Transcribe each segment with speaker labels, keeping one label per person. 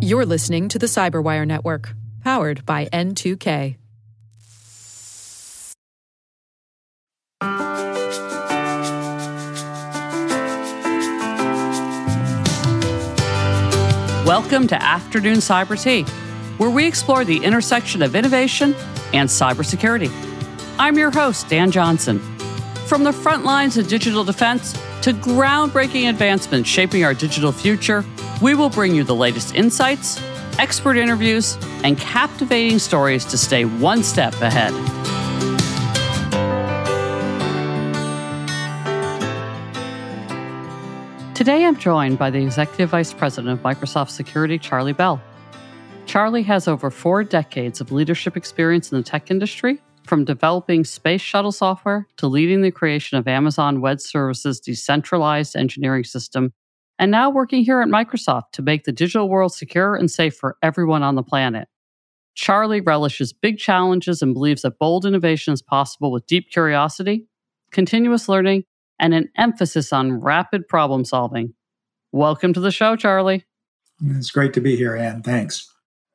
Speaker 1: You're listening to the Cyberwire Network, powered by N2K.
Speaker 2: Welcome to Afternoon Cyber Tea, where we explore the intersection of innovation and cybersecurity. I'm your host, Ann Johnson. From the front lines of digital defense to groundbreaking advancements shaping our digital future, we will bring you the latest insights, expert interviews, and captivating stories to stay one step ahead. Today, I'm joined by the Executive Vice President of Microsoft Security, Charlie Bell. Charlie has over four decades of leadership experience in the tech industry, from developing space shuttle software to leading the creation of Amazon Web Services' decentralized engineering system, and now working here at Microsoft to make the digital world secure and safe for everyone on the planet. Charlie relishes big challenges and believes that bold innovation is possible with deep curiosity, continuous learning, and an emphasis on rapid problem solving. Welcome to the show, Charlie.
Speaker 3: It's great to be here, Ann. Thanks.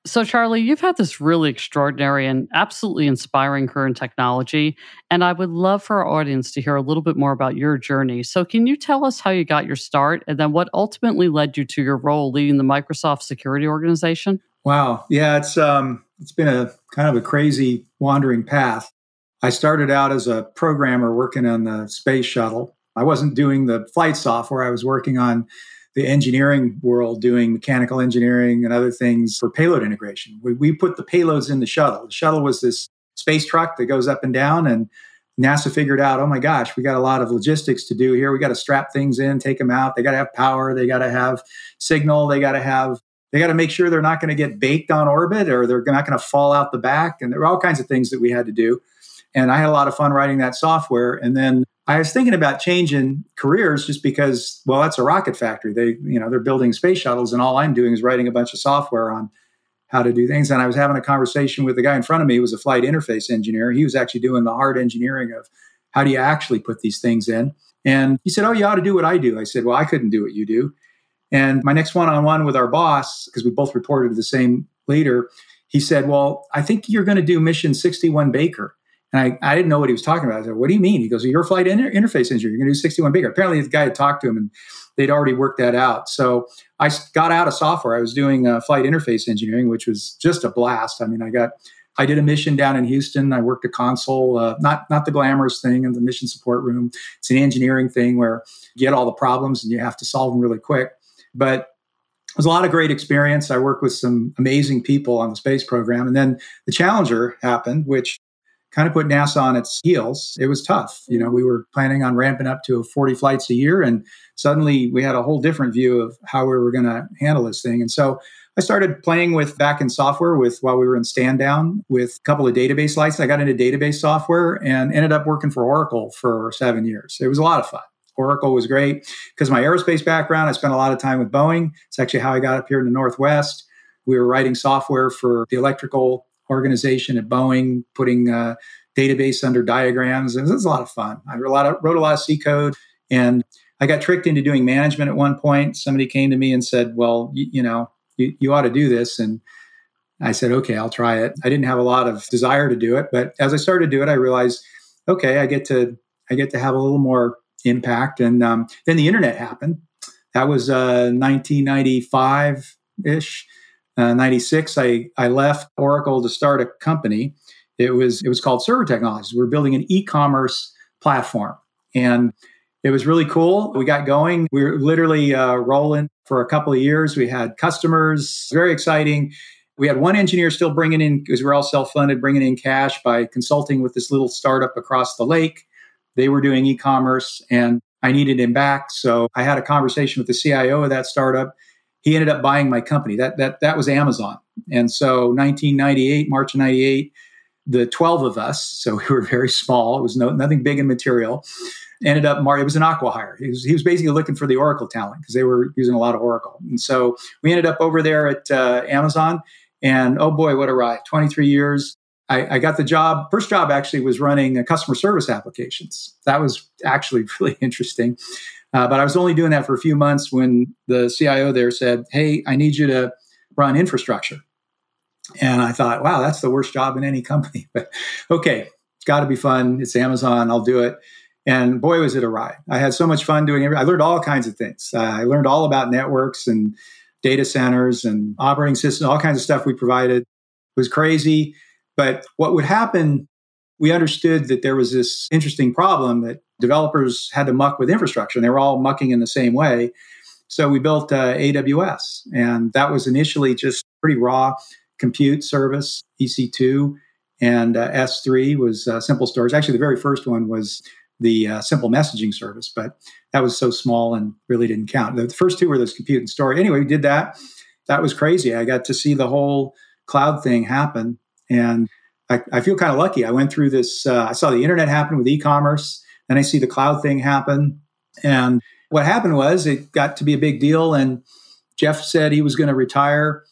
Speaker 2: So, Charlie, you've had this really extraordinary and absolutely inspiring career in technology. And I would love for our audience to hear a little bit more about your journey. So, can you tell us how you got your start and then what ultimately led you to your role leading the Microsoft security organization?
Speaker 3: Wow. Yeah, it's um it's been a kind of a crazy wandering path. I started out as a programmer working on the space shuttle. I wasn't doing the flight software, I was working on the engineering world doing mechanical engineering and other things for payload integration. We, we put the payloads in the shuttle. The shuttle was this space truck that goes up and down, and NASA figured out, oh my gosh, we got a lot of logistics to do here. We got to strap things in, take them out. They got to have power. They got to have signal. They got to have they got to make sure they're not going to get baked on orbit or they're not going to fall out the back. And there were all kinds of things that we had to do. And I had a lot of fun writing that software. And then I was thinking about changing careers just because, well, that's a rocket factory. They, you know, they're building space shuttles, and all I'm doing is writing a bunch of software on how to do things. And I was having a conversation with the guy in front of me who was a flight interface engineer. He was actually doing the hard engineering of how do you actually put these things in. And he said, Oh, you ought to do what I do. I said, Well, I couldn't do what you do. And my next one on one with our boss, because we both reported to the same leader, he said, Well, I think you're going to do mission 61 Baker. And I, I didn't know what he was talking about. I said, What do you mean? He goes, You're a flight inter- interface engineer. You're going to do 61 Baker. Apparently, the guy had talked to him and they'd already worked that out. So I got out of software. I was doing uh, flight interface engineering, which was just a blast. I mean, I got, I did a mission down in Houston. I worked a console, uh, not not the glamorous thing in the mission support room. It's an engineering thing where you get all the problems and you have to solve them really quick. But it was a lot of great experience. I worked with some amazing people on the space program. And then the Challenger happened, which kind of put NASA on its heels. It was tough. You know, we were planning on ramping up to 40 flights a year, and suddenly we had a whole different view of how we were going to handle this thing. And so I started playing with backend software with while we were in stand down with a couple of database lights. I got into database software and ended up working for Oracle for seven years. It was a lot of fun. Oracle was great because my aerospace background, I spent a lot of time with Boeing. It's actually how I got up here in the Northwest. We were writing software for the electrical organization at Boeing, putting uh, database under diagrams. It was a lot of fun. I wrote a lot of, wrote a lot of C code, and I got tricked into doing management at one point. Somebody came to me and said, "Well, you, you know, you, you ought to do this," and I said, "Okay, I'll try it." I didn't have a lot of desire to do it, but as I started to do it, I realized, okay, I get to I get to have a little more impact. And um, then the internet happened. That was uh, 1995 ish uh, 96, I, I left Oracle to start a company. It was, it was called Server Technologies. We are building an e commerce platform. And it was really cool. We got going. We were literally uh, rolling for a couple of years. We had customers, very exciting. We had one engineer still bringing in, because we're all self funded, bringing in cash by consulting with this little startup across the lake. They were doing e commerce and I needed him back. So I had a conversation with the CIO of that startup he ended up buying my company. That that that was Amazon. And so 1998, March of 98, the 12 of us, so we were very small. It was no nothing big in material. Ended up, Mar- it was an acqui-hire. He was, he was basically looking for the Oracle talent because they were using a lot of Oracle. And so we ended up over there at uh, Amazon. And oh boy, what a ride! 23 years. I, I, got the job. First job actually was running customer service applications. That was actually really interesting. Uh, but I was only doing that for a few months when the CIO there said, Hey, I need you to run infrastructure. And I thought, wow, that's the worst job in any company. But okay, it's got to be fun. It's Amazon. I'll do it. And boy, was it a ride. I had so much fun doing it. I learned all kinds of things. Uh, I learned all about networks and data centers and operating systems, all kinds of stuff we provided. It was crazy. But what would happen, we understood that there was this interesting problem that developers had to muck with infrastructure, and they were all mucking in the same way. So we built uh, AWS, and that was initially just pretty raw compute service, EC2, and uh, S3 was uh, simple storage. Actually, the very first one was the uh, simple messaging service, but that was so small and really didn't count. The first two were those compute and storage. Anyway, we did that. That was crazy. I got to see the whole cloud thing happen, and I, I feel kind of lucky. I went through this. Uh, I saw the internet happen with e-commerce, then I see the cloud thing happen, and what happened was it got to be a big deal, and Jeff said he was going to retire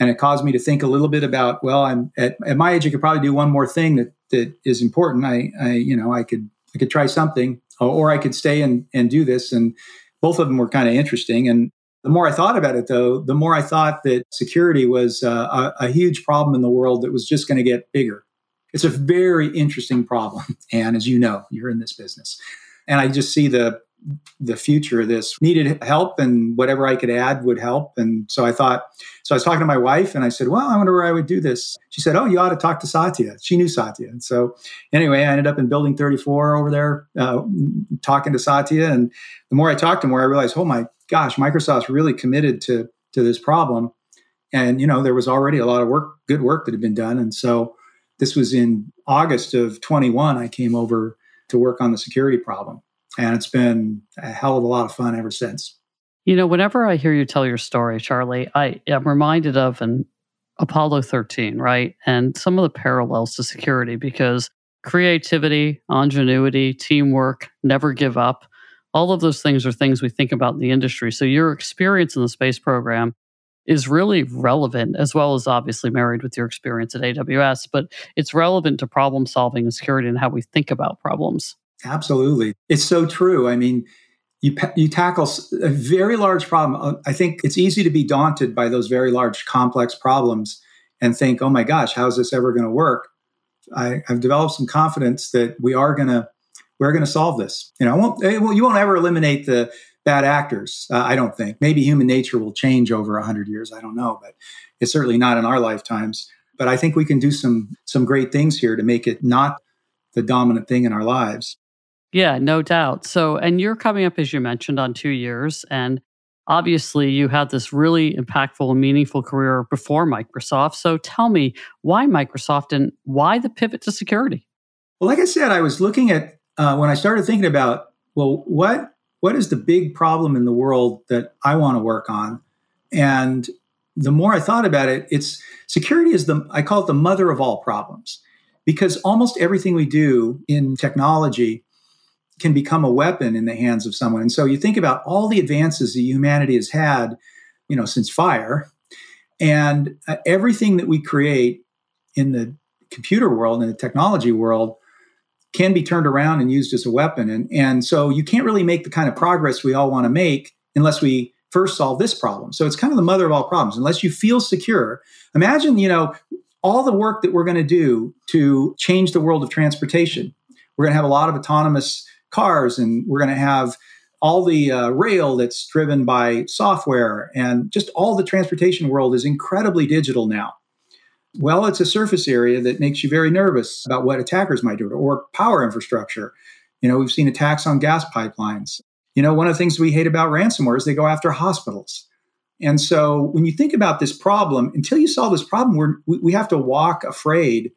Speaker 3: and it caused me to think a little bit about well i'm at, at my age i could probably do one more thing that that is important i i you know i could i could try something or i could stay and and do this and both of them were kind of interesting and the more i thought about it though the more i thought that security was uh, a, a huge problem in the world that was just going to get bigger it's a very interesting problem and as you know you're in this business and i just see the the future of this needed help and whatever I could add would help. And so I thought, so I was talking to my wife and I said, well, I wonder where I would do this. She said, oh, you ought to talk to Satya. She knew Satya. And so anyway, I ended up in building 34 over there, uh, talking to Satya. And the more I talked to him, more I realized, oh my gosh, Microsoft's really committed to, to this problem. And, you know, there was already a lot of work, good work that had been done. And so this was in August of 21, I came over to work on the security problem and it's been a hell of a lot of fun ever since.
Speaker 2: You know, whenever I hear you tell your story, Charlie, I am reminded of an Apollo 13, right? And some of the parallels to security because creativity, ingenuity, teamwork, never give up. All of those things are things we think about in the industry. So your experience in the space program is really relevant, as well as obviously married with your experience at AWS, but it's relevant to problem solving and security and how we think about problems.
Speaker 3: Absolutely. It's so true. I mean, you, you tackle a very large problem. Uh, I think it's easy to be daunted by those very large, complex problems and think, oh my gosh, how is this ever going to work? I, have developed some confidence that we are going to we're going to solve this. You know, I won't, well, you won't ever eliminate the bad actors. Uh, I don't think. Maybe human nature will change over hundred years. I don't know, but it's certainly not in our lifetimes. But I think we can do some some great things here to make it not the dominant thing in our lives.
Speaker 2: Yeah, no doubt. So, and you're coming up, as you mentioned, on two years. And obviously, you had this really impactful and meaningful career before Microsoft. So, tell me why Microsoft and why the pivot to security?
Speaker 3: Well, like I said, I was looking at uh, when I started thinking about, well, what what is the big problem in the world that I want to work on? And the more I thought about it, it's security is the I call it the mother of all problems because almost everything we do in technology can become a weapon in the hands of someone. And so you think about all the advances that humanity has had, you know, since fire, and uh, everything that we create in the computer world and the technology world can be turned around and used as a weapon. And, and so you can't really make the kind of progress we all want to make unless we first solve this problem. So it's kind of the mother of all problems. Unless you feel secure, imagine, you know, all the work that we're going to do to change the world of transportation. We're going to have a lot of autonomous cars and we're going to have all the uh, rail that's driven by software and just all the transportation world is incredibly digital now well it's a surface area that makes you very nervous about what attackers might do or power infrastructure you know we've seen attacks on gas pipelines you know one of the things we hate about ransomware is they go after hospitals and so when you think about this problem until you solve this problem we, we have to walk afraid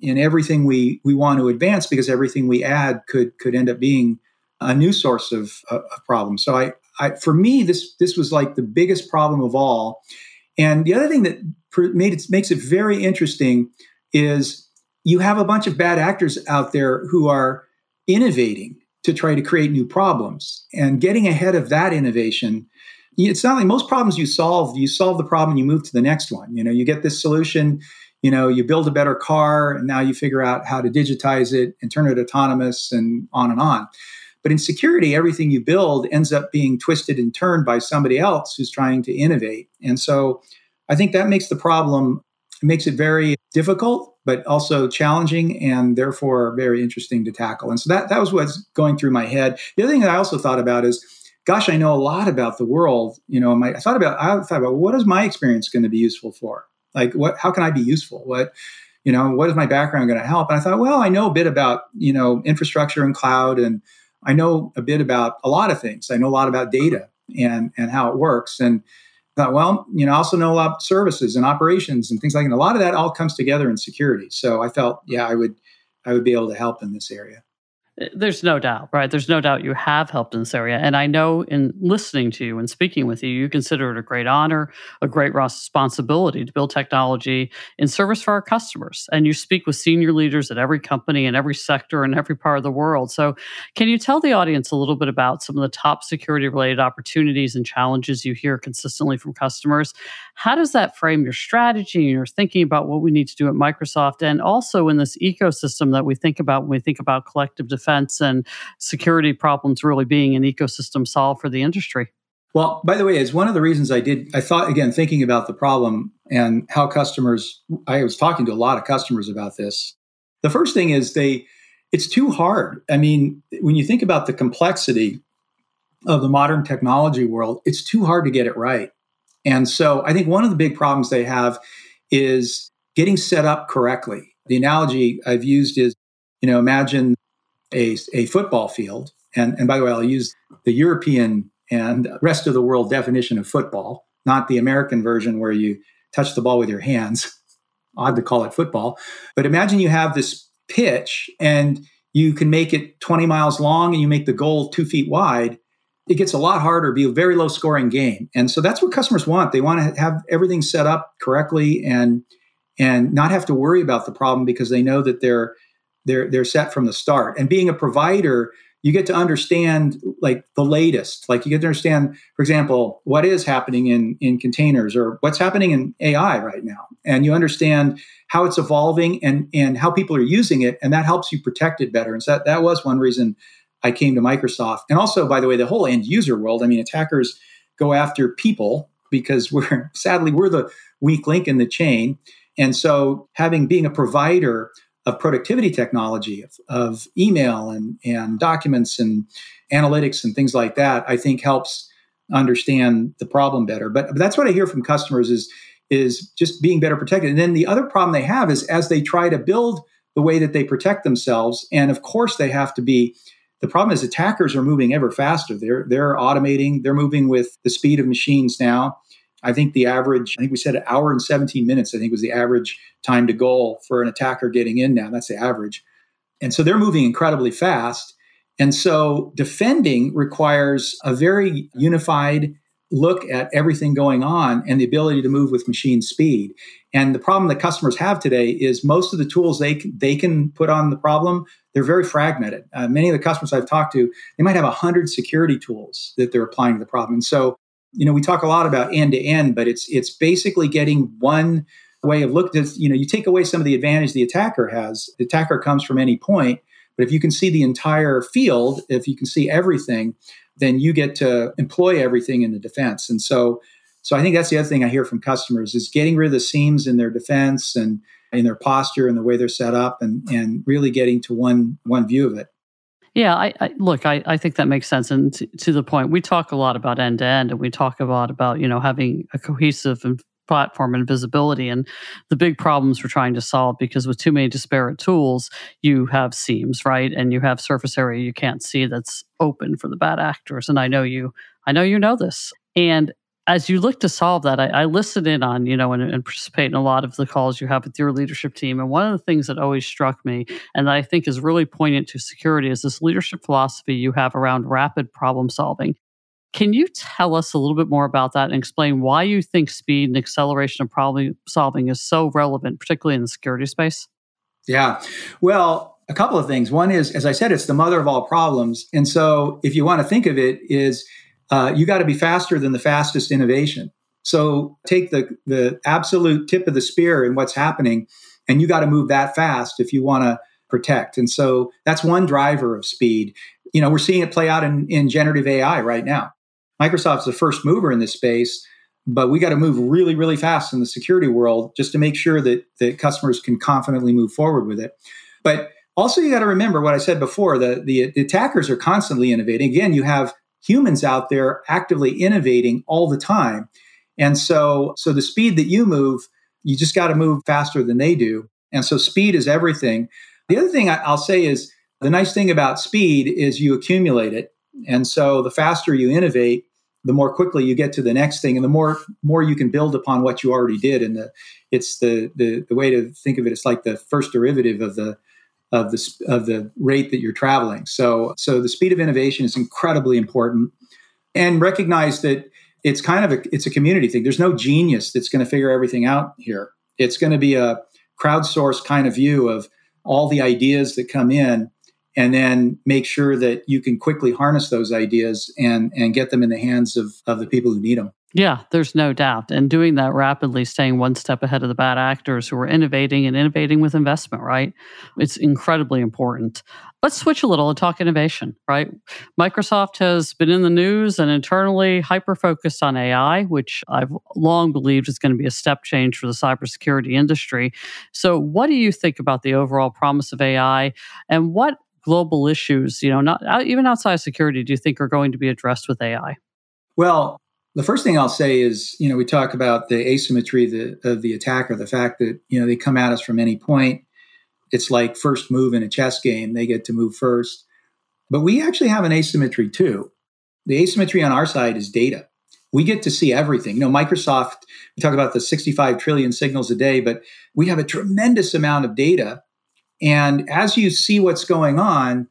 Speaker 3: in everything we we want to advance because everything we add could could end up being a new source of, of problems. So I, I for me this this was like the biggest problem of all. And the other thing that made it makes it very interesting is you have a bunch of bad actors out there who are innovating to try to create new problems. And getting ahead of that innovation it's not like most problems you solve you solve the problem you move to the next one. You know you get this solution you know you build a better car and now you figure out how to digitize it and turn it autonomous and on and on But in security, everything you build ends up being twisted and turned by somebody else who's trying to innovate. And so I think that makes the problem, makes it very difficult, but also challenging and therefore very interesting to tackle. And so that, that was what's going through my head. The other thing that I also thought about is, gosh, I know a lot about the world. You know, my, I thought about, I thought about what is my experience going to be useful for? Like, what, how can I be useful? What, you know, what is my background going to help? And I thought, well, I know a bit about, you know, infrastructure and cloud, and I know a bit about a lot of things. I know a lot about data and and how it works. And thought, well, you know, I also know a lot about services and operations and things like that. And a lot of that all comes together in security. So I felt, yeah, I would I would be able to help in this area.
Speaker 2: There's no doubt, right? There's no doubt you have helped in this area. And I know in listening to you and speaking with you, you consider it a great honor, a great responsibility to build technology in service for our customers. And you speak with senior leaders at every company in every sector in every part of the world. So, can you tell the audience a little bit about some of the top security related opportunities and challenges you hear consistently from customers? How does that frame your strategy and your thinking about what we need to do at Microsoft and also in this ecosystem that we think about when we think about collective defense? Defense and security problems really being an ecosystem solve for the industry.
Speaker 3: Well, by the way, is one of the reasons I did, I thought, again, thinking about the problem and how customers, I was talking to a lot of customers about this. The first thing is they, it's too hard. I mean, when you think about the complexity of the modern technology world, it's too hard to get it right. And so I think one of the big problems they have is getting set up correctly. The analogy I've used is, you know, imagine a, a football field. And, and by the way, I'll use the European and rest of the world definition of football, not the American version where you touch the ball with your hands. Odd to call it football. But imagine you have this pitch and you can make it 20 miles long and you make the goal two feet wide. It gets a lot harder, be a very low scoring game. And so that's what customers want. They want to have everything set up correctly and and not have to worry about the problem because they know that they're they're they're set from the start. And being a provider, you get to understand like the latest. Like you get to understand, for example, what is happening in in containers or what's happening in AI right now, and you understand how it's evolving and and how people are using it, and that helps you protect it better. And so that that was one reason I came to Microsoft. And also, by the way, the whole end user world. I mean, attackers go after people because we're sadly we're the weak link in the chain. And so having being a provider of productivity technology, of, of email and, and documents and analytics and things like that, I think helps understand the problem better. But, but that's what I hear from customers is, is just being better protected. And then the other problem they have is as they try to build the way that they protect themselves, and of course they have to be the problem is attackers are moving ever faster. They're they're automating, they're moving with the speed of machines now. I think the average, I think we said an hour and 17 minutes, I think was the average time to goal for an attacker getting in now. That's the average. And so they're moving incredibly fast. And so defending requires a very unified look at everything going on and the ability to move with machine speed. And the problem that customers have today is most of the tools they they can put on the problem, they're very fragmented. Uh, many of the customers I've talked to, they might have 100 security tools that they're applying to the problem. And so you know, we talk a lot about end to end, but it's it's basically getting one way of looking at, you know, you take away some of the advantage the attacker has. The attacker comes from any point, but if you can see the entire field, if you can see everything, then you get to employ everything in the defense. And so so I think that's the other thing I hear from customers is getting rid of the seams in their defense and in their posture and the way they're set up and and really getting to one one view of it.
Speaker 2: Yeah, I, I look. I, I think that makes sense, and to, to the point, we talk a lot about end to end, and we talk a lot about you know having a cohesive and platform and visibility. And the big problems we're trying to solve because with too many disparate tools you have seams right? And you have surface area you can't see that's open for the bad actors. And i know you i know you know this. And as you look to solve that, I, I listen in on, you know, and, and, participate in a lot of the calls you have with your leadership team. And one of the things that always struck me and that I think is really poignant to security is this leadership philosophy you have around rapid problem solving. Can you tell us a little bit more about that and explain why you think speed and acceleration of problem solving is so relevant, particularly in the security space?
Speaker 3: Yeah. Well, a couple of things. One is, as I said, it's the mother of all problems. And so if you want to think of it, is uh, you got to be faster than the fastest innovation. So take the the absolute tip of the spear in what's happening, and you got to move that fast if you want to protect. And so that's one driver of speed. you know, we're seeing it play out in, in generative AI right now. Microsoft's the first mover in this space, but we got to move really, really fast in the security world just to make sure that, that customers can confidently move forward with it. But also, you got to remember what I said before the, the, the attackers are constantly innovating. Again, you have humans out there actively innovating all the time. And so, so the speed that you move, you just got to move faster than they do. And so speed is everything. The other thing I'll say is the nice thing about speed is you accumulate it. And so the faster you innovate, the more quickly you get to the next thing and the more more you can build upon what you already did. And the it's the the, the way to think of it it is like the first derivative of the of the of the rate that you're traveling. So so the speed of innovation is incredibly important, and recognize that it's kind of a it's a community thing. There's no genius that's going to figure everything out here. It's going to be a crowdsourced kind of view of all the ideas that come in and then make sure that you can quickly harness those ideas and and get them in the hands of of the people who need them
Speaker 2: yeah, there's no doubt. And doing that rapidly, staying one step ahead of the bad actors who are innovating and innovating with investment, right? It's incredibly important. Let's switch a little and talk innovation, right? Microsoft has been in the news and internally hyper focused on AI, which I've long believed is going to be a step change for the cybersecurity industry. So, what do you think about the overall promise of AI and what global issues, you know, not even outside security, do you think are going to be addressed with AI?
Speaker 3: Well, the first thing I'll say is, you know, we talk about the asymmetry the, of the attacker, the fact that, you know, they come at us from any point. It's like first move in a chess game, they get to move first. But we actually have an asymmetry too. The asymmetry on our side is data. We get to see everything. You know, Microsoft, we talk about the 65 trillion signals a day, but we have a tremendous amount of data. And as you see what's going on,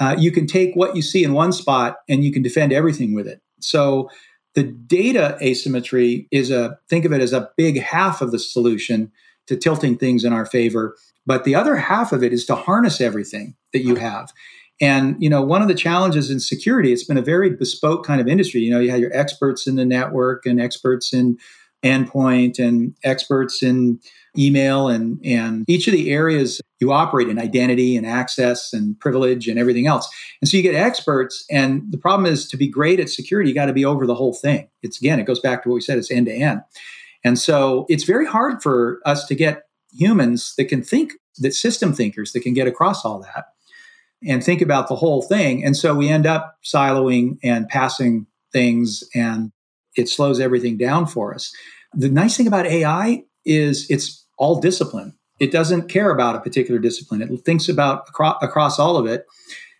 Speaker 3: uh, you can take what you see in one spot and you can defend everything with it. So the data asymmetry is a, think of it as a big half of the solution to tilting things in our favor. But the other half of it is to harness everything that you have. And you know, one of the challenges in security, it's been a very bespoke kind of industry. You know, you have your experts in the network and experts in endpoint and experts in email and and each of the areas you operate in identity and access and privilege and everything else. And so you get experts and the problem is to be great at security you got to be over the whole thing. It's again it goes back to what we said it's end to end. And so it's very hard for us to get humans that can think that system thinkers that can get across all that and think about the whole thing. And so we end up siloing and passing things and it slows everything down for us. The nice thing about ai is it's all discipline. It doesn't care about a particular discipline. It thinks about across, across all of it,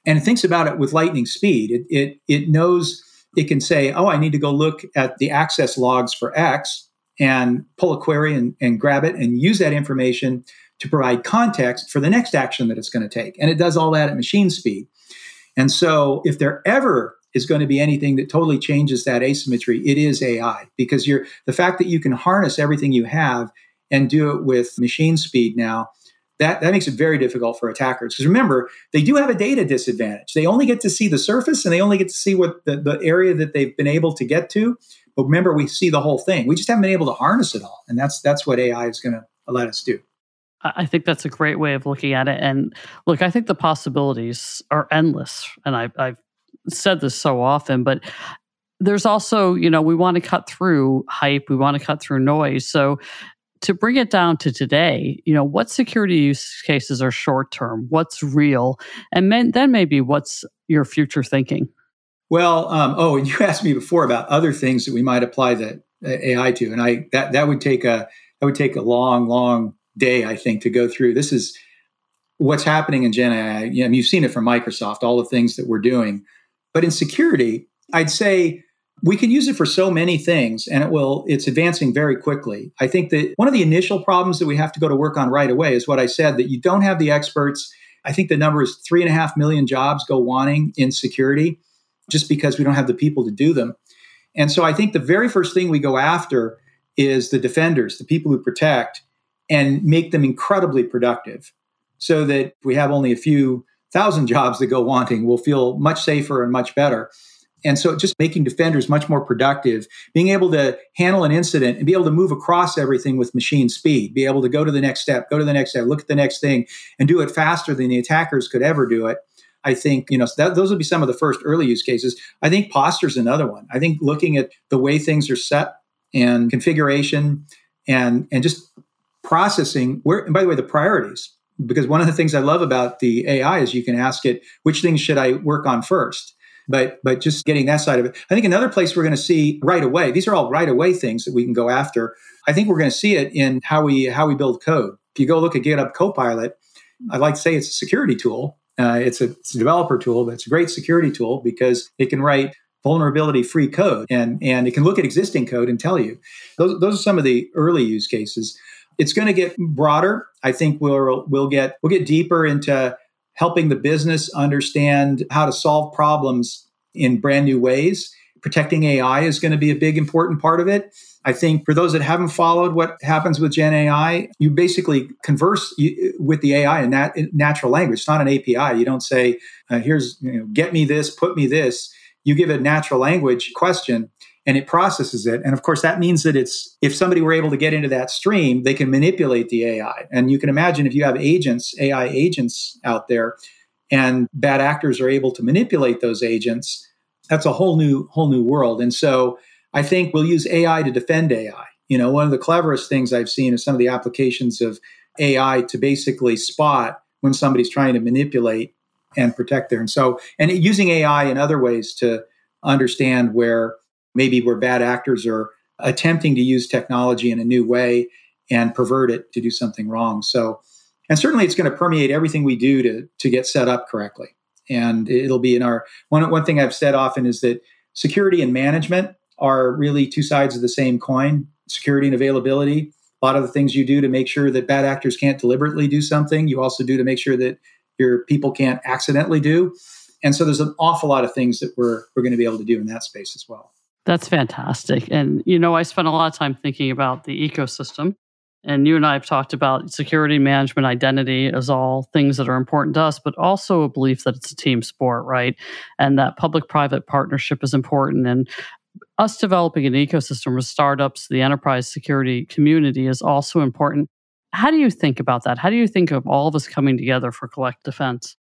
Speaker 3: and it thinks about it with lightning speed. It, it it knows it can say, "Oh, I need to go look at the access logs for X," and pull a query and, and grab it and use that information to provide context for the next action that it's going to take. And it does all that at machine speed. And so, if there ever is going to be anything that totally changes that asymmetry, it is AI because you're the fact that you can harness everything you have and do it with machine speed now, that, that makes it very difficult for attackers. Because remember, they do have a data disadvantage. They only get to see the surface and they only get to see what the, the area that they've been able to get to. But remember, we see the whole thing. We just haven't been able to harness it all. And that's that's what AI is going to let us do.
Speaker 2: I think that's a great way of looking at it. And look, I think the possibilities are endless. And I, I've said this so often, but there's also, you know, we want to cut through hype, we want to cut through noise. So to bring it down to today, you know, what security use cases are short term? What's real? And then, then maybe what's your future thinking?
Speaker 3: Well, um, oh, and you asked me before about other things that we might apply the AI to, and I that that would take a that would take a long, long day, I think, to go through. This is what's happening in Gen AI. You know, you've seen it from Microsoft, all the things that we're doing, but in security, I'd say we can use it for so many things and it will it's advancing very quickly. I think that one of the initial problems that we have to go to work on right away is what i said that you don't have the experts. I think the number is three and a half million jobs go wanting in security just because we don't have the people to do them. And so i think the very first thing we go after is the defenders the people who protect and make them incredibly productive so that we have only a few thousand jobs that go wanting we'll feel much safer and much better and so just making defenders much more productive, being able to handle an incident and be able to move across everything with machine speed, be able to go to the next step, go to the next step, look at the next thing, and do it faster than the attackers could ever do it. I think, you know, that, those would be some of the first early use cases. I think posture is another one. I think looking at the way things are set and configuration and and just processing where and by the way, the priorities. Because one of the things I love about the AI is you can ask it, which things should I work on first? But but just getting that side of it. I think another place we're going to see right away, these are all right away things that we can go after. I think we're going to see it in how we how we build code. If you go look at GitHub Copilot, I'd like to say it's a security tool. Uh, it's, a, it's a developer tool, but it's a great security tool because it can write vulnerability free code and, and it can look at existing code and tell you. Those, those are some of the early use cases. It's going to get broader. I think we'll, we'll, get, we'll get deeper into helping the business understand how to solve problems in brand new ways. Protecting AI is going to be a big important part of it. I think for those that haven't followed what happens with Gen AI, you basically converse with the AI in, that, natural language. It's not an API. You don't say, uh, "Here's you know, get me this, put me this." You give a natural language question, and it processes it. And of course, that means that it's if somebody were able to get into that stream, they can manipulate the AI. And you can imagine if you have agents, AI agents out there, and bad actors are able to manipulate those agents, that's a whole new whole new world. And so I think we'll use AI to defend AI. You know, one of the cleverest things I've seen is some of the applications of AI to basically spot when somebody's trying to manipulate and protect there. And so, and using AI in other ways to understand where maybe where bad actors are attempting to use technology in a new way and pervert it to do something wrong. So, and certainly it's going to permeate everything we do to to get set up correctly. And it'll be in our one one thing I've said often is that security and management are really two sides of the same coin security and availability. A lot of the things you do to make sure that bad actors can't deliberately do something, you also do to make sure that your people can't accidentally do. And so there's an awful lot of things that we're, we're going to be able to do in that space as well.
Speaker 2: That's fantastic. And, you know, I spent a lot of time thinking about the ecosystem. And you and I have talked about security management identity as all things that are important to us, but also a belief that it's a team sport, right? And that public private partnership is important. And us developing an ecosystem with startups, the enterprise security community is also important. How do you think about that? How do you think of all of us coming together for collect defense?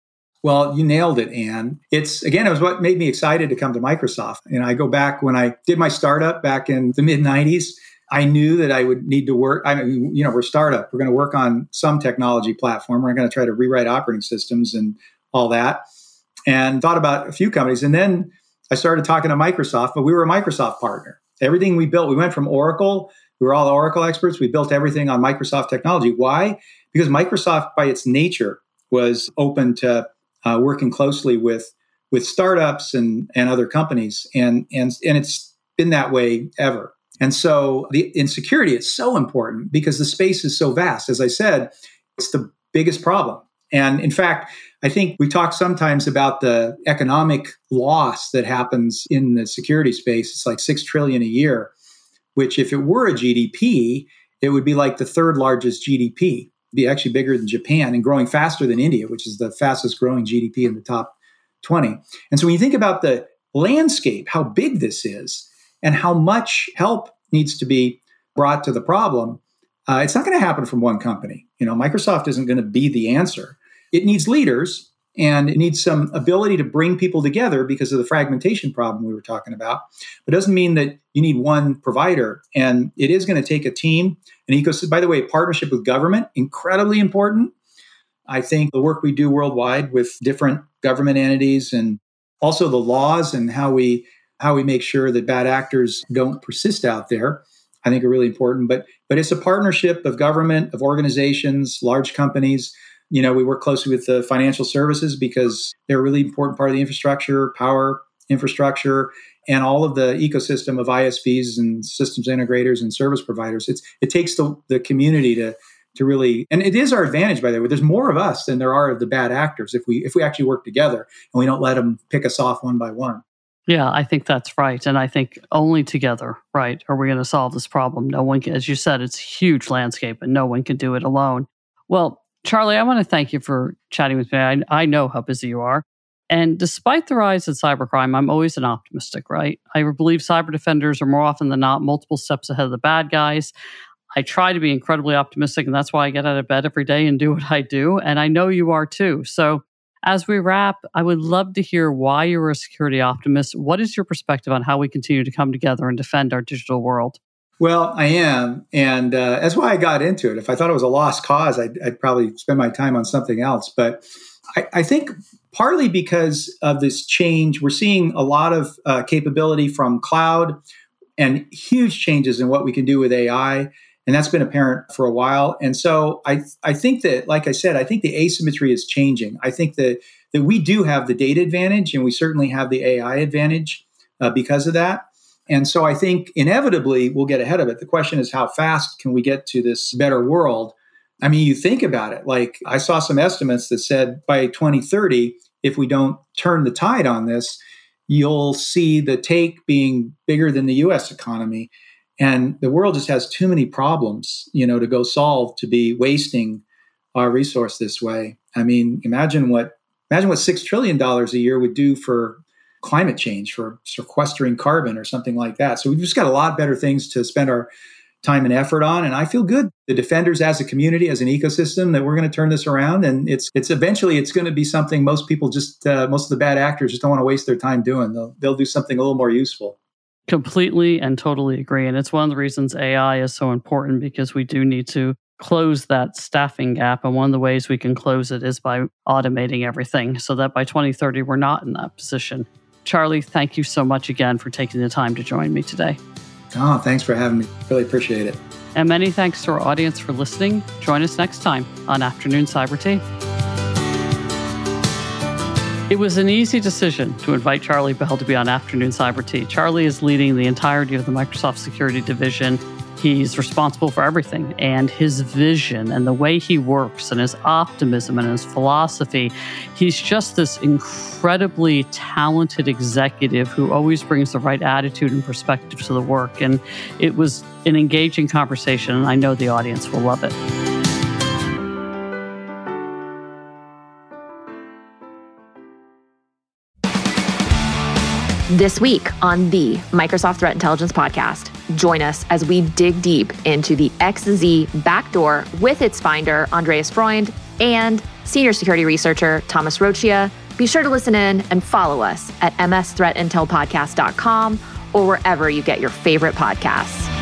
Speaker 3: Well, you nailed it, Ann. It's again, it was what made me excited to come to Microsoft. And I go back when I did my startup back in the mid 90s. I knew that I would need to work. I mean, you know, we're startup. We're going to work on some technology platform. We're going to try to rewrite operating systems and all that. And thought about a few companies. And then I started talking to Microsoft, but we were a Microsoft partner. Everything we built, we went from Oracle, we were all Oracle experts. We built everything on Microsoft technology. Why? Because Microsoft, by its nature, was open to uh, working closely with with startups and and other companies, and and and it's been that way ever. And so, the in security, it's so important because the space is so vast. As I said, it's the biggest problem. And in fact, I think we talk sometimes about the economic loss that happens in the security space. It's like 6 trillion a year, which if it were a GDP, it would be like the third largest GDP. Be actually bigger than Japan and growing faster than India, which is the fastest growing GDP in the top 20. And so when you think about the landscape, how big this is, and how much help needs to be brought to the problem, uh, it's not going to happen from one company. You know, Microsoft isn't going to be the answer. It needs leaders and it needs some ability to bring people together because of the fragmentation problem we were talking about. But it doesn't mean that you need one provider. And it is going to take a team, an ecosystem. By the way, partnership with government, incredibly important. I think the work we do worldwide with different government entities and also the laws and how we how we make sure that bad actors don't persist out there I think are really important. But but it's a partnership of government, of organizations, large companies, you know, we work closely with the financial services because they're a really important part of the infrastructure, power infrastructure, and all of the ecosystem of ISVs and systems integrators and service providers. It's it takes the, the community to to really and it is our advantage by the way. There's more of us than there are of the bad actors if we if we actually work together and we don't let them pick us off one by one.
Speaker 2: Yeah i think that's right and i think only together right are we going to solve this problem. No one can, as you said it's a huge landscape and no one can do it alone. Well Charlie, I want to thank you for chatting with me. I, I know how busy you are. And despite the rise in cybercrime, I'm always an optimistic, right? I believe cyber defenders are more often than not multiple steps ahead of the bad guys. I try to be incredibly optimistic, and that's why I get out of bed every day and do what I do. And I know you are too. So, As we wrap, I would love to hear why you're a security optimist. What is your perspective on how we continue to come together and defend our digital world?
Speaker 3: Well, I am. And uh, that's why I got into it. If I thought it was a lost cause, I'd, I'd probably spend my time on something else. But I, I, think partly because of this change, we're seeing a lot of uh, capability from cloud and huge changes in what we can do with AI. And that's been apparent for a while. And so I, I think that, like I said, I think the asymmetry is changing. I think that, that we do have the data advantage and we certainly have the AI advantage uh, because of that. And so I think inevitably we'll get ahead of it. The question is how fast can we get to this better world? I mean, you think about it. Like I saw some estimates that said by 2030, if we don't turn the tide on this, you'll see the take being bigger than the US economy. And the world just has too many problems, you know, to go solve to be wasting our resource this way. I mean, imagine what imagine what 6 trillion dollars a year would do for climate change, for sequestering carbon or something like that. So we've just got a lot better things to spend our time and effort on. And I feel good, the defenders as a community, as an ecosystem, that we're going to turn this around. And it's it's eventually it's going to be something most people just uh, most of the bad actors just don't want to waste their time doing. They'll they'll do something a little more useful.
Speaker 2: Completely and totally agree. And it's one of the reasons AI is so important because we do need to close that staffing gap. And one of the ways we can close it is by automating everything so that by 2030, we're not in that position. Charlie, thank you so much again for taking the time to join me today.
Speaker 3: Oh, thanks for having me. Really appreciate it.
Speaker 2: And many thanks to our audience for listening. Join us next time on Afternoon Cyber Tea. It was an easy decision to invite Charlie Bell to be on Afternoon Cyber Tea. Charlie is leading the entirety of the Microsoft Security Division He's responsible for everything. And his vision and the way he works and his optimism and his philosophy, he's just this incredibly talented executive who always brings the right attitude and perspective to the work. And it was an engaging conversation, and I know the audience will love it.
Speaker 4: This week on the Microsoft Threat Intelligence Podcast, join us as we dig deep into the XZ backdoor with its finder, Andres Freund, and senior security researcher, Thomas Roccia. Be sure to listen in and follow us at msthreatintelpodcast.com or wherever you get your favorite podcasts.